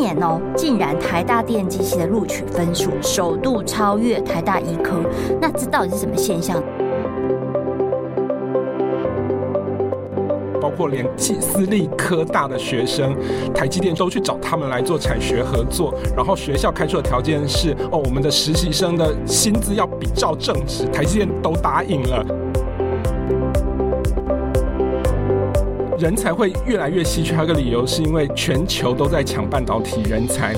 年哦，竟然台大电机系的录取分数首度超越台大医科，那这到底是什么现象？包括连私立科大的学生，台积电都去找他们来做产学合作，然后学校开出的条件是哦，我们的实习生的薪资要比照正职，台积电都答应了。人才会越来越稀缺，还有一个理由是因为全球都在抢半导体人才。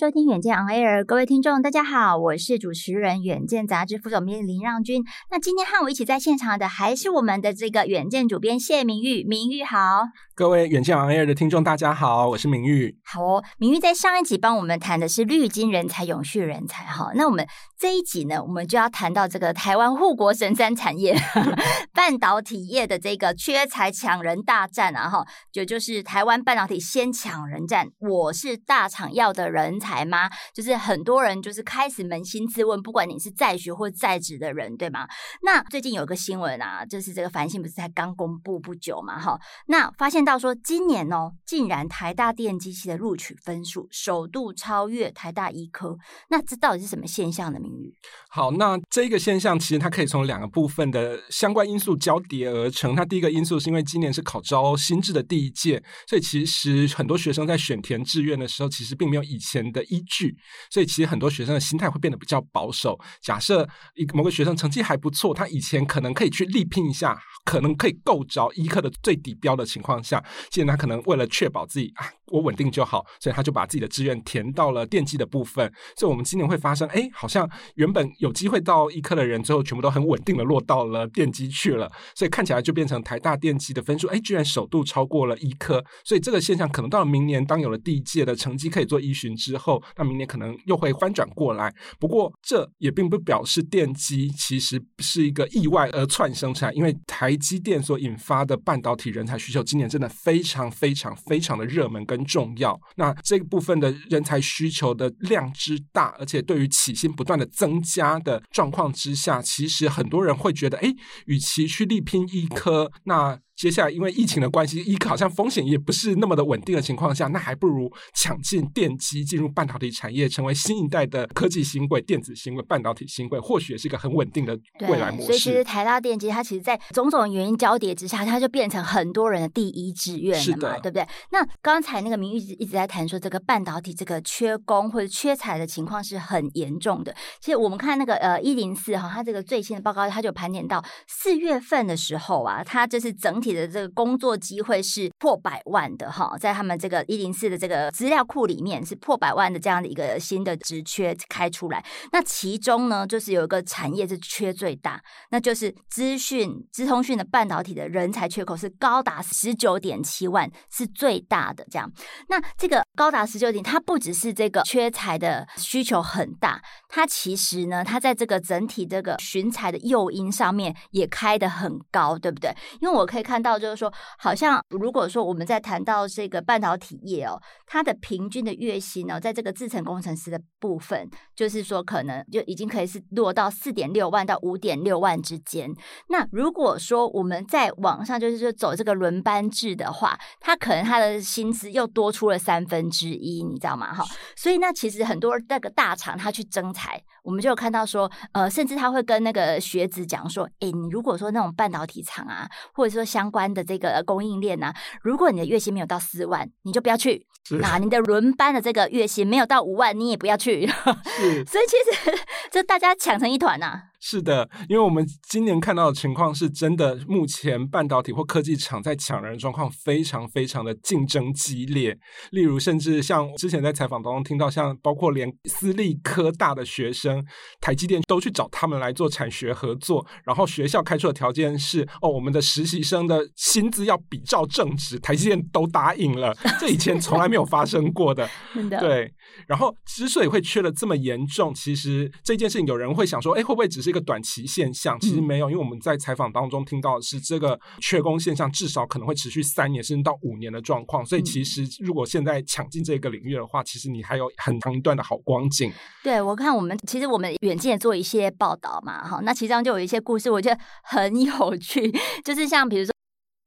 收听远见 On Air，各位听众，大家好，我是主持人远见杂志副总编林让君。那今天和我一起在现场的还是我们的这个远见主编谢明玉，明玉好。各位远见 On Air 的听众，大家好，我是明玉。好哦，明玉在上一集帮我们谈的是绿金人才、永续人才。哈，那我们这一集呢，我们就要谈到这个台湾护国神山产业 半导体业的这个缺才抢人大战啊！哈，就就是台湾半导体先抢人战，我是大厂要的人才台吗？就是很多人就是开始扪心自问，不管你是在学或在职的人，对吗？那最近有个新闻啊，就是这个繁星不是才刚公布不久嘛？哈，那发现到。说今年哦，竟然台大电机系的录取分数首度超越台大医科，那这到底是什么现象的名誉？好，那这个现象其实它可以从两个部分的相关因素交叠而成。它第一个因素是因为今年是考招新制的第一届，所以其实很多学生在选填志愿的时候，其实并没有以前的依据，所以其实很多学生的心态会变得比较保守。假设一某个学生成绩还不错，他以前可能可以去力拼一下，可能可以够着一科的最底标的情况下。现在他可能为了确保自己啊，我稳定就好，所以他就把自己的志愿填到了电机的部分。所以，我们今年会发生，哎，好像原本有机会到医科的人，最后全部都很稳定的落到了电机去了。所以看起来就变成台大电机的分数，哎，居然首度超过了医科。所以这个现象可能到了明年，当有了第一届的成绩可以做依循之后，那明年可能又会翻转过来。不过，这也并不表示电机其实是一个意外而窜生出来，因为台积电所引发的半导体人才需求，今年真的。非常非常非常的热门跟重要，那这个部分的人才需求的量之大，而且对于起薪不断的增加的状况之下，其实很多人会觉得，哎，与其去力拼医科，那。接下来，因为疫情的关系，医科好像风险也不是那么的稳定的情况下，那还不如抢进电机，进入半导体产业，成为新一代的科技新贵、电子新贵、半导体新贵，或许也是一个很稳定的未来模式。所以，其实台大电机它其实，在种种原因交叠之下，它就变成很多人的第一志愿了嘛，是的对不对？那刚才那个明玉一直一直在谈说，这个半导体这个缺工或者缺材的情况是很严重的。其实我们看那个呃一零四哈，它这个最新的报告，它就盘点到四月份的时候啊，它就是整体。的这个工作机会是破百万的哈，在他们这个一零四的这个资料库里面是破百万的这样的一个新的职缺开出来。那其中呢，就是有一个产业是缺最大，那就是资讯、资通讯的半导体的人才缺口是高达十九点七万，是最大的这样。那这个高达十九点，它不只是这个缺才的需求很大，它其实呢，它在这个整体这个寻才的诱因上面也开得很高，对不对？因为我可以看。到就是说，好像如果说我们在谈到这个半导体业哦，它的平均的月薪呢，在这个制程工程师的部分，就是说可能就已经可以是落到四点六万到五点六万之间。那如果说我们在网上就是说走这个轮班制的话，他可能他的薪资又多出了三分之一，你知道吗？哈，所以那其实很多那个大厂他去征才，我们就有看到说，呃，甚至他会跟那个学子讲说，诶，你如果说那种半导体厂啊，或者说相关的这个供应链啊，如果你的月薪没有到四万，你就不要去。那你的轮班的这个月薪没有到五万，你也不要去。所以其实 这大家抢成一团呐、啊。是的，因为我们今年看到的情况是真的，目前半导体或科技厂在抢人的状况非常非常的竞争激烈。例如，甚至像之前在采访当中听到，像包括连私立科大的学生，台积电都去找他们来做产学合作，然后学校开出的条件是，哦，我们的实习生的薪资要比照正职，台积电都答应了，这以前从来没有发生过的。对。然后之所以会缺的这么严重，其实这件事情有人会想说，哎，会不会只是一个短期现象？其实没有，因为我们在采访当中听到的是这个缺工现象至少可能会持续三年甚至到五年的状况。所以其实如果现在抢进这个领域的话，其实你还有很长一段的好光景。对，我看我们其实我们远见也做一些报道嘛，哈，那其中就有一些故事，我觉得很有趣，就是像比如说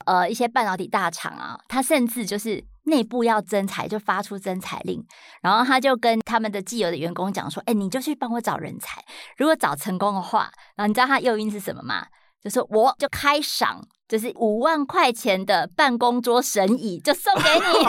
呃一些半导体大厂啊，它甚至就是。内部要征才，就发出征才令，然后他就跟他们的既有的员工讲说：“哎，你就去帮我找人才，如果找成功的话，然后你知道他诱因是什么吗？就是我就开赏。”就是五万块钱的办公桌神椅，就送给你。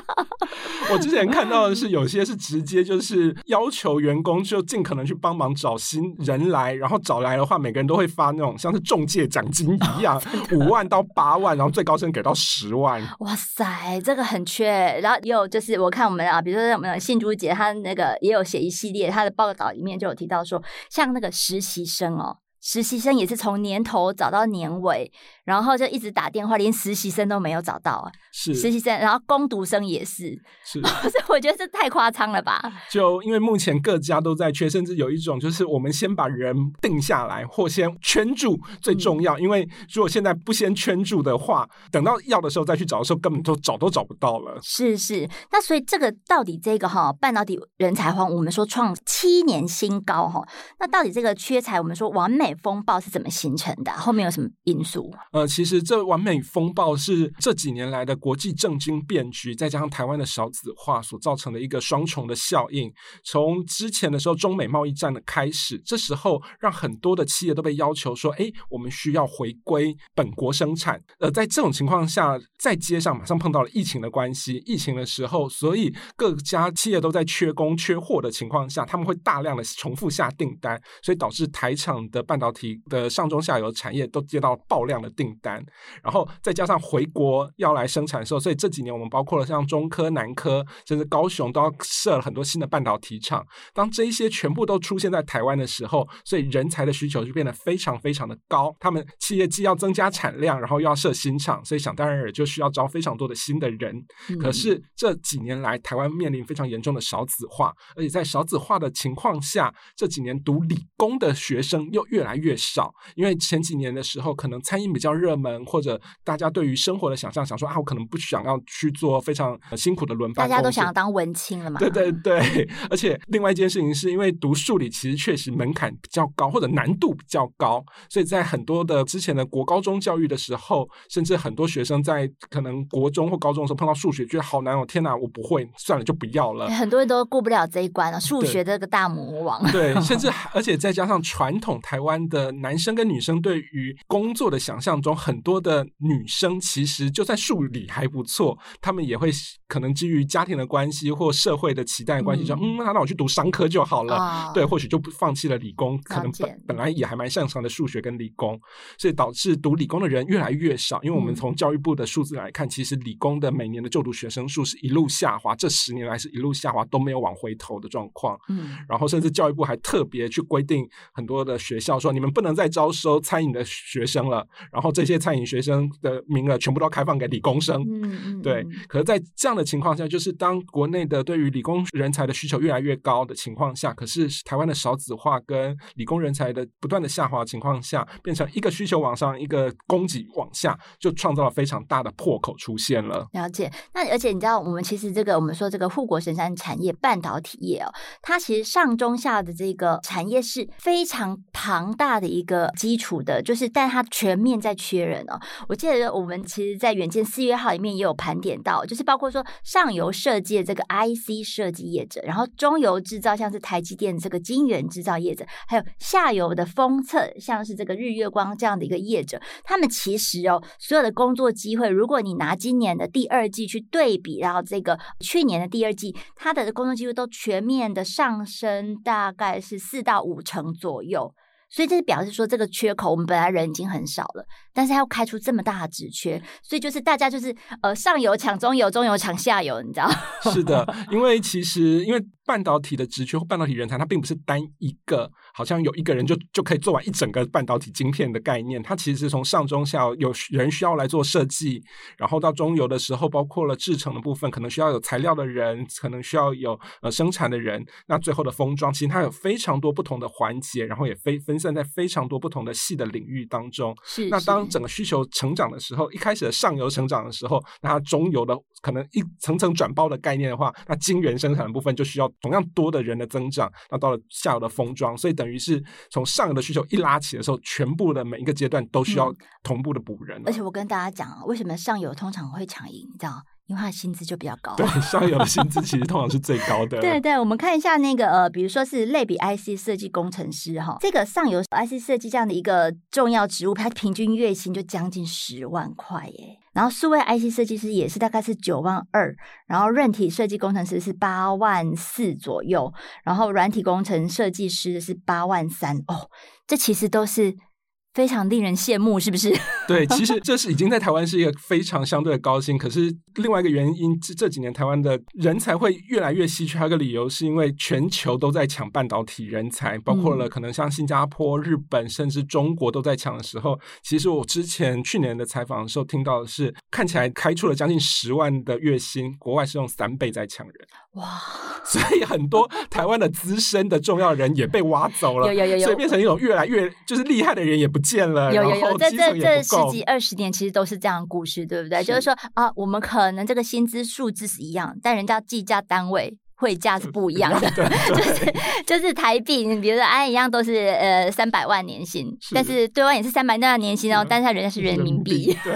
我之前看到的是，有些是直接就是要求员工就尽可能去帮忙找新人来，然后找来的话，每个人都会发那种像是中介奖金一样，五万到八万，然后最高甚至给到十万。哇塞，这个很缺。然后也有就是我看我们啊，比如说我们信珠姐，她那个也有写一系列，她的报道里面就有提到说，像那个实习生哦。实习生也是从年头找到年尾，然后就一直打电话，连实习生都没有找到啊。是实习生，然后工读生也是。是，所以我觉得这太夸张了吧？就因为目前各家都在缺，甚至有一种就是我们先把人定下来，或先圈住最重要。嗯、因为如果现在不先圈住的话，等到要的时候再去找的时候，根本都找都找不到了。是是，那所以这个到底这个哈半导体人才荒，我们说创七年新高哈，那到底这个缺才，我们说完美。风暴是怎么形成的？后面有什么因素？呃，其实这完美风暴是这几年来的国际政经变局，再加上台湾的少子化所造成的一个双重的效应。从之前的时候，中美贸易战的开始，这时候让很多的企业都被要求说：“哎，我们需要回归本国生产。”呃，在这种情况下，在街上马上碰到了疫情的关系，疫情的时候，所以各家企业都在缺工缺货的情况下，他们会大量的重复下订单，所以导致台厂的半导体的上中下游产业都接到爆量的订单，然后再加上回国要来生产的时候，所以这几年我们包括了像中科、南科，甚至高雄都要设了很多新的半导体厂。当这一些全部都出现在台湾的时候，所以人才的需求就变得非常非常的高。他们企业既要增加产量，然后又要设新厂，所以想当然也就需要招非常多的新的人。嗯、可是这几年来，台湾面临非常严重的少子化，而且在少子化的情况下，这几年读理工的学生又越来越越少，因为前几年的时候，可能餐饮比较热门，或者大家对于生活的想象，想说啊，我可能不想要去做非常辛苦的轮班，大家都想要当文青了嘛。对对对，而且另外一件事情是因为读数理其实确实门槛比较高，或者难度比较高，所以在很多的之前的国高中教育的时候，甚至很多学生在可能国中或高中的时候碰到数学，觉得好难哦，天哪，我不会，算了，就不要了。很多人都过不了这一关了，数学这个大魔王。对，甚至 而且再加上传统台湾的男生跟女生对于工作的想象中，很多的女生其实就算数理还不错，他们也会可能基于家庭的关系或社会的期待的关系，说嗯，那、嗯、那我去读商科就好了。哦、对，或许就不放弃了理工，可能本本来也还蛮擅长的数学跟理工，所以导致读理工的人越来越少。因为我们从教育部的数字来看，其实理工的每年的就读学生数是一路下滑，这十年来是一路下滑，都没有往回头的状况。嗯，然后甚至教育部还特别去规定很多的学校说，你们不能再。招收餐饮的学生了，然后这些餐饮学生的名额全部都开放给理工生。嗯嗯，对。可是，在这样的情况下，就是当国内的对于理工人才的需求越来越高的情况下，可是台湾的少子化跟理工人才的不断的下滑的情况下，变成一个需求往上，一个供给往下，就创造了非常大的破口出现了。了解。那而且你知道，我们其实这个我们说这个护国神山产业半导体业哦，它其实上中下的这个产业是非常庞大的一个。基础的，就是，但它全面在缺人哦。我记得我们其实，在远见四月号里面也有盘点到，就是包括说上游设计的这个 IC 设计业者，然后中游制造像是台积电这个晶圆制造业者，还有下游的封测，像是这个日月光这样的一个业者，他们其实哦，所有的工作机会，如果你拿今年的第二季去对比，然后这个去年的第二季，它的工作机会都全面的上升，大概是四到五成左右。所以这是表示说，这个缺口我们本来人已经很少了，但是要开出这么大的职缺，所以就是大家就是呃上游抢中游，中游抢下游，你知道？是的，因为其实因为。半导体的职缺或半导体人才，它并不是单一个，好像有一个人就就可以做完一整个半导体晶片的概念。它其实是从上中下有人需要来做设计，然后到中游的时候，包括了制成的部分，可能需要有材料的人，可能需要有呃生产的人。那最后的封装，其实它有非常多不同的环节，然后也非分散在非常多不同的细的领域当中。是。那当整个需求成长的时候，一开始的上游成长的时候，那它中游的可能一层层转包的概念的话，那晶圆生产的部分就需要。同样多的人的增长，那到了下游的封装，所以等于是从上游的需求一拉起的时候，全部的每一个阶段都需要同步的补人。而且我跟大家讲，为什么上游通常会抢赢？你知道？因为他的薪资就比较高。对，上游的薪资其实通常是最高的。对对，我们看一下那个呃，比如说是类比 IC 设计工程师哈，这个上游 IC 设计这样的一个重要职务，它平均月薪就将近十万块耶。然后数位 IC 设计师也是大概是九万二，然后韧体设计工程师是八万四左右，然后软体工程设计师是八万三哦，这其实都是。非常令人羡慕，是不是？对，其实这是已经在台湾是一个非常相对的高薪。可是另外一个原因，这这几年台湾的人才会越来越稀缺。还有一个理由是因为全球都在抢半导体人才，包括了可能像新加坡、日本，甚至中国都在抢的时候。其实我之前去年的采访的时候听到的是，看起来开出了将近十万的月薪，国外是用三倍在抢人。哇！所以很多台湾的资深的重要人也被挖走了，有有有有，所以变成一种越来越就是厉害的人也不见了。有有有，这这这十几二十年，其实都是这样的故事，对不对？是就是说啊，我们可能这个薪资数字是一样，但人家计价单位。汇价是不一样的，就是就是台币，你比如说哎，一样都是呃三百万年薪，是。但是对方也是三百万年薪哦，嗯、但是他人家是人民币，对，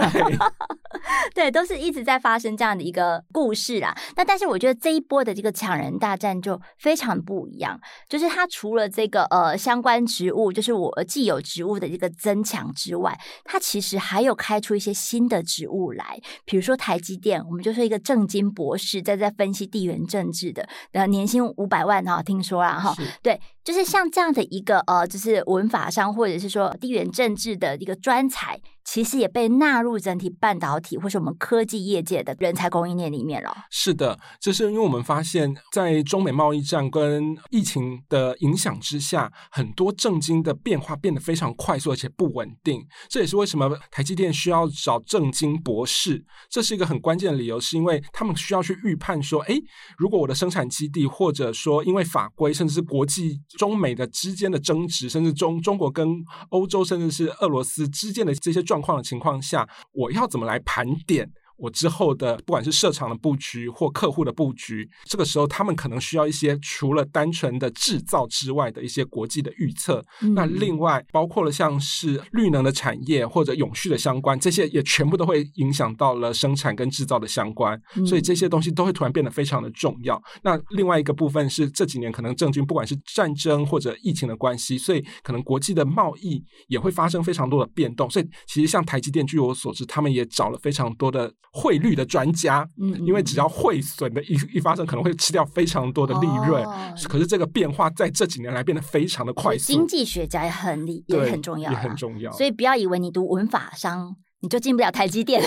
对，都是一直在发生这样的一个故事啦。那但是我觉得这一波的这个抢人大战就非常不一样，就是它除了这个呃相关职务，就是我既有职务的这个增强之外，它其实还有开出一些新的职务来，比如说台积电，我们就说一个政经博士在在分析地缘政治的。呃，年薪五百万哈，听说啊哈，是。对，就是像这样的一个呃，就是文法上或者是说地缘政治的一个专才。其实也被纳入整体半导体或是我们科技业界的人才供应链里面了。是的，这是因为我们发现，在中美贸易战跟疫情的影响之下，很多政经的变化变得非常快速而且不稳定。这也是为什么台积电需要找政经博士，这是一个很关键的理由，是因为他们需要去预判说，诶，如果我的生产基地或者说因为法规，甚至是国际中美的之间的争执，甚至中中国跟欧洲，甚至是俄罗斯之间的这些状。况的情况下，我要怎么来盘点？我之后的不管是设厂的布局或客户的布局，这个时候他们可能需要一些除了单纯的制造之外的一些国际的预测。嗯、那另外包括了像是绿能的产业或者永续的相关，这些也全部都会影响到了生产跟制造的相关。嗯、所以这些东西都会突然变得非常的重要。那另外一个部分是这几年可能政经不管是战争或者疫情的关系，所以可能国际的贸易也会发生非常多的变动。所以其实像台积电，据我所知，他们也找了非常多的。汇率的专家，嗯，因为只要汇损的一一发生，可能会吃掉非常多的利润。哦、可是这个变化在这几年来变得非常的快速。经济学家也很厉也很重要，也很重要。所以不要以为你读文法商。你就进不了台积电，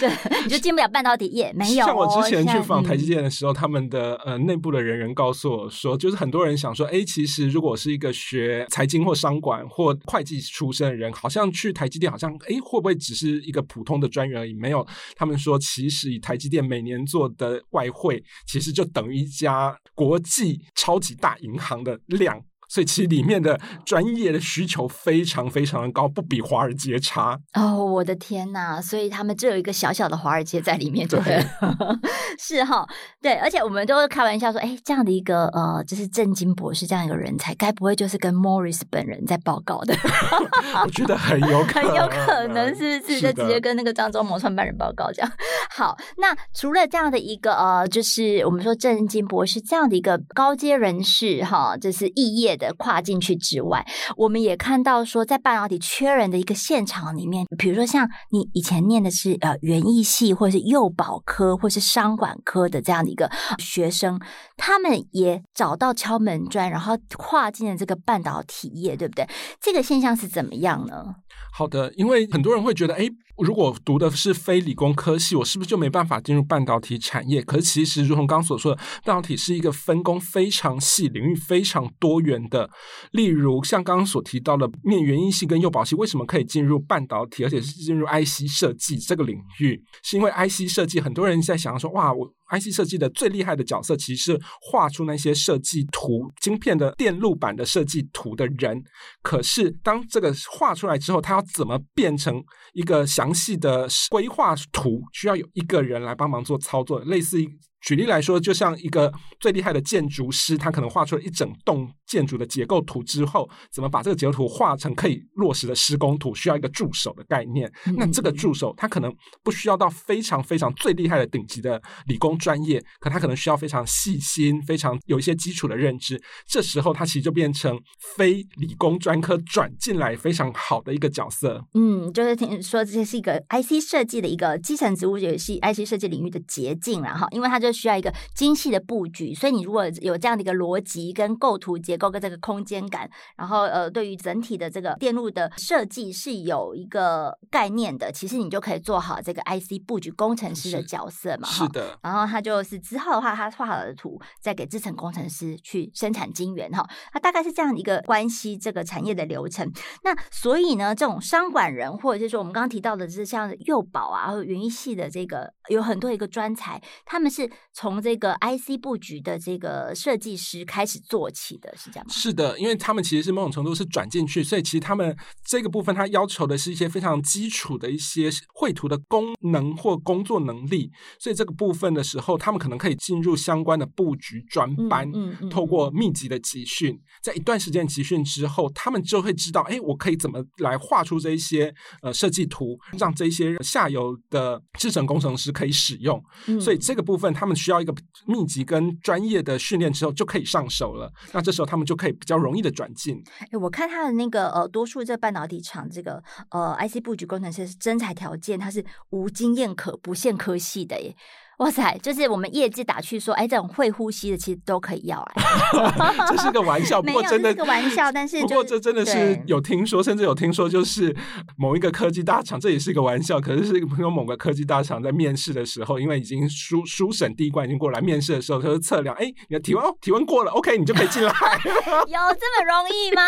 对，你就进不了半导体业。没有，像我之前去访台积电的时候，他们的呃内部的人员告诉我说，就是很多人想说，哎，其实如果是一个学财经或商管或会计出身的人，好像去台积电，好像哎会不会只是一个普通的专员而已？没有，他们说，其实以台积电每年做的外汇，其实就等于一家国际超级大银行的量。所以其实里面的专业的需求非常非常的高，不比华尔街差。哦，我的天呐！所以他们只有一个小小的华尔街在里面，对，对 是哈，对。而且我们都会开玩笑说，哎，这样的一个呃，就是正经博士这样一个人才，该不会就是跟 Morris 本人在报告的？我觉得很有可能，很有可能是是就直接跟那个张忠谋创办人报告这样。好，那除了这样的一个呃，就是我们说正经博士这样的一个高阶人士哈，就是异业的跨进去之外，我们也看到说，在半导体缺人的一个现场里面，比如说像你以前念的是呃园艺系，或者是幼保科，或是商管科的这样的一个学生，他们也找到敲门砖，然后跨进了这个半导体业，对不对？这个现象是怎么样呢？好的，因为很多人会觉得，哎，如果读的是非理工科系，我是不是就没办法进入半导体产业？可是其实，如同刚所说的，半导体是一个分工非常细、领域非常多元的。例如，像刚刚所提到的，念园艺系跟幼保系，为什么可以进入半导体，而且是进入 IC 设计这个领域？是因为 IC 设计，很多人在想说，哇，我。IC 设计的最厉害的角色，其实是画出那些设计图、晶片的电路板的设计图的人。可是，当这个画出来之后，他要怎么变成一个详详细的规划图？需要有一个人来帮忙做操作，类似于举例来说，就像一个最厉害的建筑师，他可能画出了一整栋建筑的结构图之后，怎么把这个结构图画成可以落实的施工图，需要一个助手的概念。那这个助手他可能不需要到非常非常最厉害的顶级的理工专业，可他可能需要非常细心、非常有一些基础的认知。这时候他其实就变成非理工专科转进来非常好的一个角色。嗯，就是听说这是一个 IC 设计的一个基层职务，也是 IC 设计领域的捷径了哈，因为他就。需要一个精细的布局，所以你如果有这样的一个逻辑、跟构图结构、跟这个空间感，然后呃，对于整体的这个电路的设计是有一个概念的，其实你就可以做好这个 IC 布局工程师的角色嘛。是，是的。然后他就是之后的话，他画好的图再给制程工程师去生产晶圆哈。他大概是这样一个关系，这个产业的流程。那所以呢，这种商管人或者是说我们刚刚提到的，是像幼保啊，或者园艺系的这个有很多一个专才，他们是。从这个 IC 布局的这个设计师开始做起的，是这样吗？是的，因为他们其实是某种程度是转进去，所以其实他们这个部分，他要求的是一些非常基础的一些绘图的功能或工作能力。所以这个部分的时候，他们可能可以进入相关的布局专班，嗯嗯嗯、透过密集的集训，在一段时间集训之后，他们就会知道，哎，我可以怎么来画出这一些呃设计图，让这些下游的制程工程师可以使用。嗯、所以这个部分，他们。需要一个密集跟专业的训练之后就可以上手了，那这时候他们就可以比较容易的转进。哎，我看他的那个呃，多数这半导体厂这个呃，IC 布局工程师是真才条件，它是无经验可不限科系的耶。哇塞！就是我们业界打趣说，哎，这种会呼吸的其实都可以要来。这是个玩笑，不过真的是个玩笑。但是、就是，不过这真的是有听说，甚至有听说，就是某一个科技大厂，这也是一个玩笑。可是是朋友某个科技大厂在面试的时候，因为已经书书审第一关已经过来，面试的时候他就测量，哎，你的体温哦，体温过了，OK，你就可以进来。有这么容易吗？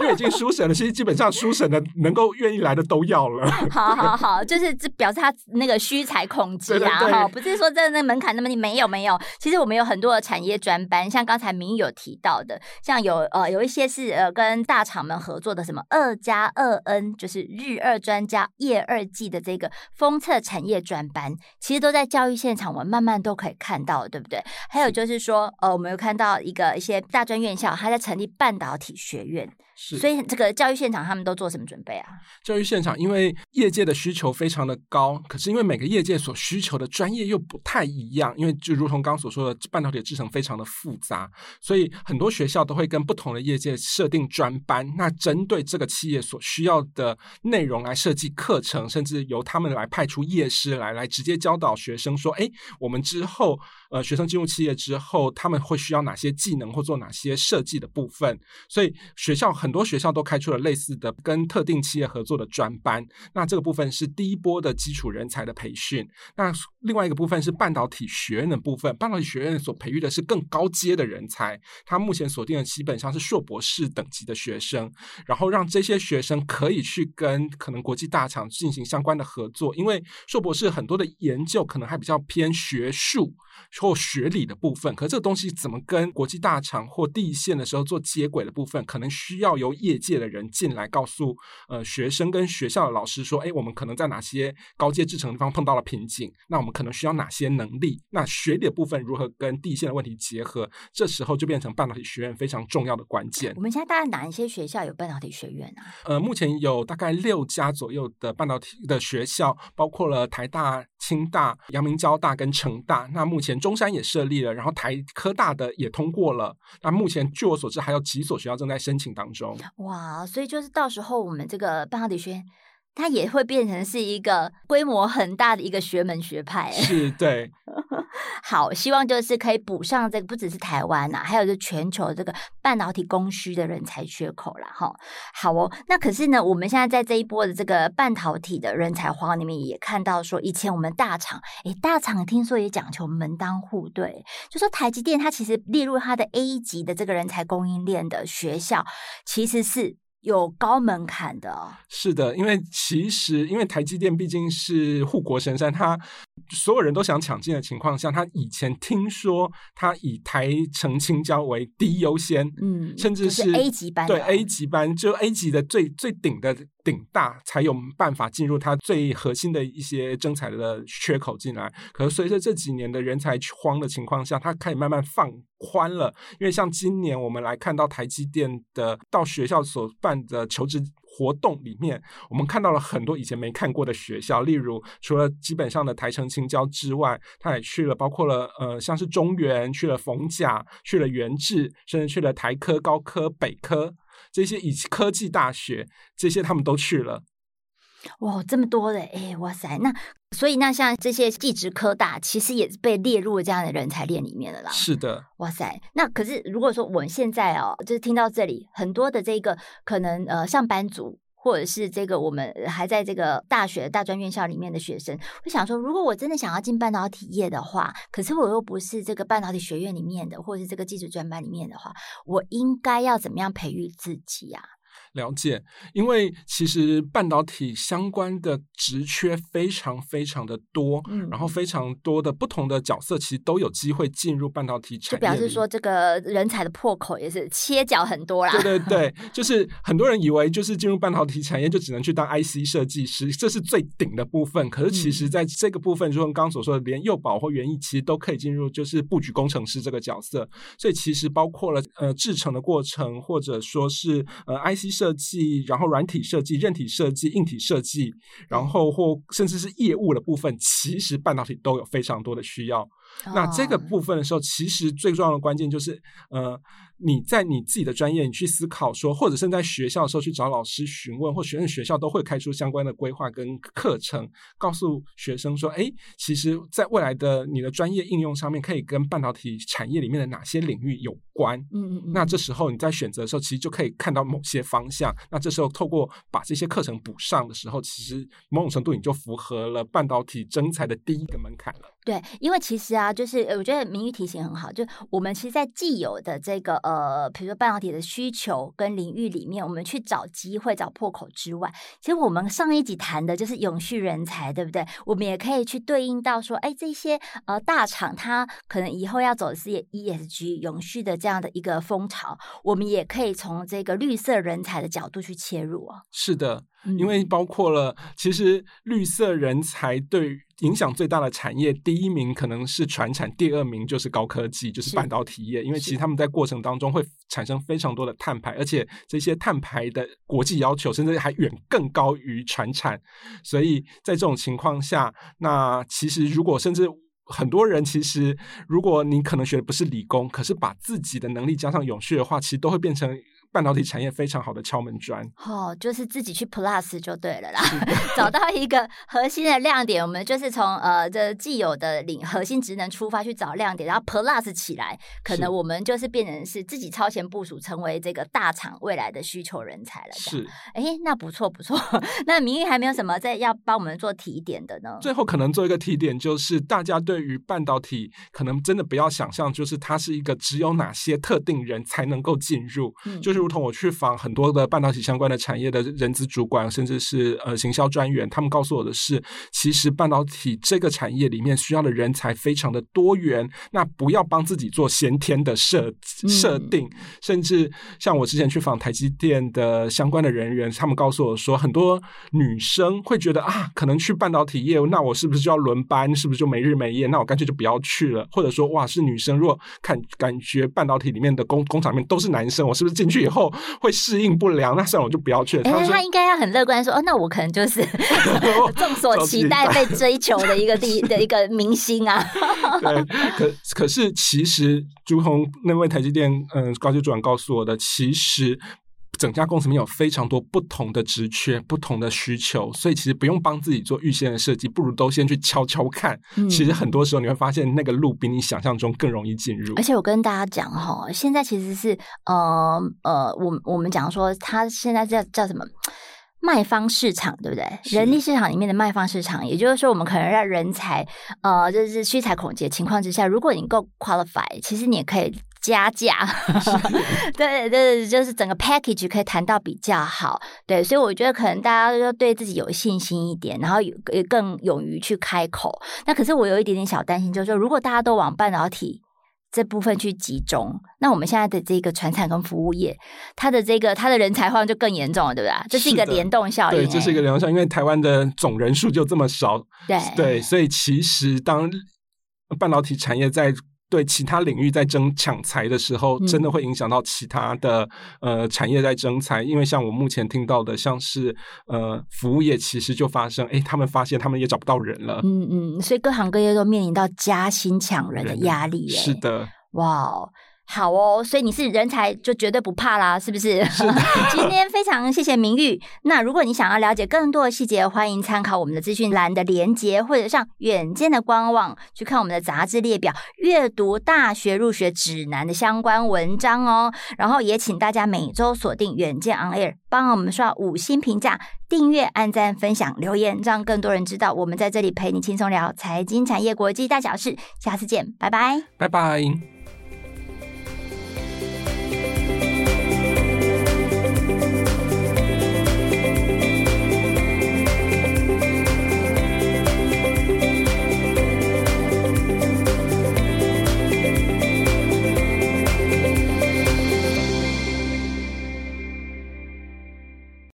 因为已经书审了，其实基本上书审的能够愿意来的都要了。好好好，就是这表示他那个虚才恐惧啊，哈，不是。说真的，那门槛那么低，没有没有。其实我们有很多的产业专班，像刚才明玉有提到的，像有呃有一些是呃跟大厂们合作的，什么二加二 N，就是日二专家夜二季的这个封测产业专班，其实都在教育现场，我们慢慢都可以看到，对不对？还有就是说，呃，我们有看到一个一些大专院校，它在成立半导体学院。是，所以这个教育现场他们都做什么准备啊？教育现场因为业界的需求非常的高，可是因为每个业界所需求的专业又不太一样，因为就如同刚刚所说的，半导体的制成非常的复杂，所以很多学校都会跟不同的业界设定专班，那针对这个企业所需要的内容来设计课程，甚至由他们来派出业师来来直接教导学生说：“哎，我们之后呃学生进入企业之后，他们会需要哪些技能或做哪些设计的部分？”所以学校很。多学校都开出了类似的跟特定企业合作的专班，那这个部分是第一波的基础人才的培训。那另外一个部分是半导体学院的部分，半导体学院所培育的是更高阶的人才，他目前锁定的基本上是硕博士等级的学生，然后让这些学生可以去跟可能国际大厂进行相关的合作，因为硕博士很多的研究可能还比较偏学术或学理的部分，可这个东西怎么跟国际大厂或第一线的时候做接轨的部分，可能需要。由业界的人进来告诉呃学生跟学校的老师说，哎，我们可能在哪些高阶制程地方碰到了瓶颈，那我们可能需要哪些能力？那学理的部分如何跟地线的问题结合？这时候就变成半导体学院非常重要的关键。我们现在大概哪一些学校有半导体学院呢？呃，目前有大概六家左右的半导体的学校，包括了台大、清大、阳明交大跟成大。那目前中中山也设立了，然后台科大的也通过了。那目前据我所知，还有几所学校正在申请当中。哇，所以就是到时候我们这个半导体学，它也会变成是一个规模很大的一个学门学派。是，对。好，希望就是可以补上这个，不只是台湾呐、啊，还有就全球这个半导体供需的人才缺口了哈。好哦，那可是呢，我们现在在这一波的这个半导体的人才荒里面，也看到说，以前我们大厂，诶，大厂听说也讲求门当户对，就说台积电它其实列入它的 A 级的这个人才供应链的学校，其实是。有高门槛的。是的，因为其实因为台积电毕竟是护国神山，它所有人都想抢进的情况下，他以前听说他以台成清交为第一优先，嗯，甚至是，是 A 级班，对 A 级班，就 A 级的最最顶的顶大才有办法进入他最核心的一些征才的缺口进来。可是随着这几年的人才荒的情况下，他开始慢慢放宽了。因为像今年我们来看到台积电的到学校所办的求职。活动里面，我们看到了很多以前没看过的学校，例如除了基本上的台城青椒之外，他也去了，包括了呃，像是中原，去了逢甲，去了元智，甚至去了台科、高科、北科这些以及科技大学，这些他们都去了。哇，这么多的哎，哇塞！那所以那像这些技职科大，其实也是被列入了这样的人才链里面的啦。是的，哇塞！那可是如果说我们现在哦，就是听到这里，很多的这个可能呃上班族，或者是这个我们还在这个大学大专院校里面的学生，会想说，如果我真的想要进半导体业的话，可是我又不是这个半导体学院里面的，或者是这个技职专班里面的话，我应该要怎么样培育自己啊？了解，因为其实半导体相关的职缺非常非常的多，嗯，然后非常多的不同的角色其实都有机会进入半导体产业，就表示说这个人才的破口也是切角很多啦。对对对，就是很多人以为就是进入半导体产业就只能去当 IC 设计师，这是最顶的部分。可是其实在这个部分，就像刚刚所说的，连幼保或园艺其实都可以进入，就是布局工程师这个角色。所以其实包括了呃制成的过程，或者说是呃 IC。设计，然后软体设计、韧体设计、硬体设计，然后或甚至是业务的部分，其实半导体都有非常多的需要。哦、那这个部分的时候，其实最重要的关键就是，呃。你在你自己的专业，你去思考说，或者是在学校的时候去找老师询问，或学生学校都会开出相关的规划跟课程，告诉学生说，哎，其实，在未来的你的专业应用上面，可以跟半导体产业里面的哪些领域有关？嗯嗯嗯。那这时候你在选择的时候，其实就可以看到某些方向。那这时候透过把这些课程补上的时候，其实某种程度你就符合了半导体征才的第一个门槛了。对，因为其实啊，就是我觉得明玉提醒很好，就我们其实，在既有的这个呃，比如说半导体的需求跟领域里面，我们去找机会、找破口之外，其实我们上一集谈的就是永续人才，对不对？我们也可以去对应到说，哎，这些呃大厂它可能以后要走的是 ESG 永续的这样的一个风潮，我们也可以从这个绿色人才的角度去切入啊。是的。因为包括了，其实绿色人才对影响最大的产业，第一名可能是传产，第二名就是高科技，就是半导体业。因为其实他们在过程当中会产生非常多的碳排，而且这些碳排的国际要求甚至还远更高于传产。所以在这种情况下，那其实如果甚至很多人，其实如果你可能学的不是理工，可是把自己的能力加上永续的话，其实都会变成。半导体产业非常好的敲门砖，哦，就是自己去 plus 就对了啦，找到一个核心的亮点，我们就是从呃这既有的领核心职能出发去找亮点，然后 plus 起来，可能我们就是变成是自己超前部署，成为这个大厂未来的需求人才了。是，哎，那不错不错。那明玉还没有什么在要帮我们做提点的呢？最后可能做一个提点，就是大家对于半导体可能真的不要想象，就是它是一个只有哪些特定人才能够进入，嗯、就是。如同我去访很多的半导体相关的产业的人资主管，甚至是呃行销专员，他们告诉我的是，其实半导体这个产业里面需要的人才非常的多元。那不要帮自己做先天的设设定，嗯、甚至像我之前去访台积电的相关的人员，他们告诉我说，很多女生会觉得啊，可能去半导体业务，那我是不是就要轮班？是不是就没日没夜？那我干脆就不要去了。或者说，哇，是女生，如果看感觉半导体里面的工工厂里面都是男生，我是不是进去以后？后会适应不良，那算了，我就不要去了。他他应该要很乐观说，哦，那我可能就是 众所期待被追求的一个第 的一个明星啊。对，可可是其实，朱红那位台积电嗯、呃、高级主管告诉我的，其实。整家公司里面有非常多不同的职缺、不同的需求，所以其实不用帮自己做预先的设计，不如都先去敲敲看。嗯、其实很多时候你会发现，那个路比你想象中更容易进入。而且我跟大家讲哈，现在其实是呃呃，我我们讲说，它现在叫叫什么？卖方市场对不对？人力市场里面的卖方市场，也就是说，我们可能让人才，呃，就是需才恐急的情况之下，如果你够 qualify，其实你也可以加价，对对对，就是整个 package 可以谈到比较好，对，所以我觉得可能大家都对自己有信心一点，然后也更勇于去开口。那可是我有一点点小担心，就是说如果大家都往半导体这部分去集中，那我们现在的这个传产跟服务业，它的这个它的人才荒就更严重了，对不对？这是一个联动效应，对，这是一个联动效应，因为台湾的总人数就这么少，对。对，所以其实当半导体产业在对其他领域在争抢财的时候，真的会影响到其他的、嗯、呃产业在争财，因为像我目前听到的，像是呃服务业，其实就发生，哎，他们发现他们也找不到人了。嗯嗯，所以各行各业都面临到加薪抢人的压力。是的，哇。好哦，所以你是人才就绝对不怕啦，是不是？是 今天非常谢谢明玉。那如果你想要了解更多的细节，欢迎参考我们的资讯栏的连结，或者上远见的官网去看我们的杂志列表，阅读大学入学指南的相关文章哦。然后也请大家每周锁定远见 On Air，帮我们刷五星评价、订阅、按赞、分享、留言，让更多人知道我们在这里陪你轻松聊财经、产业、国际大小事。下次见，拜拜，拜拜。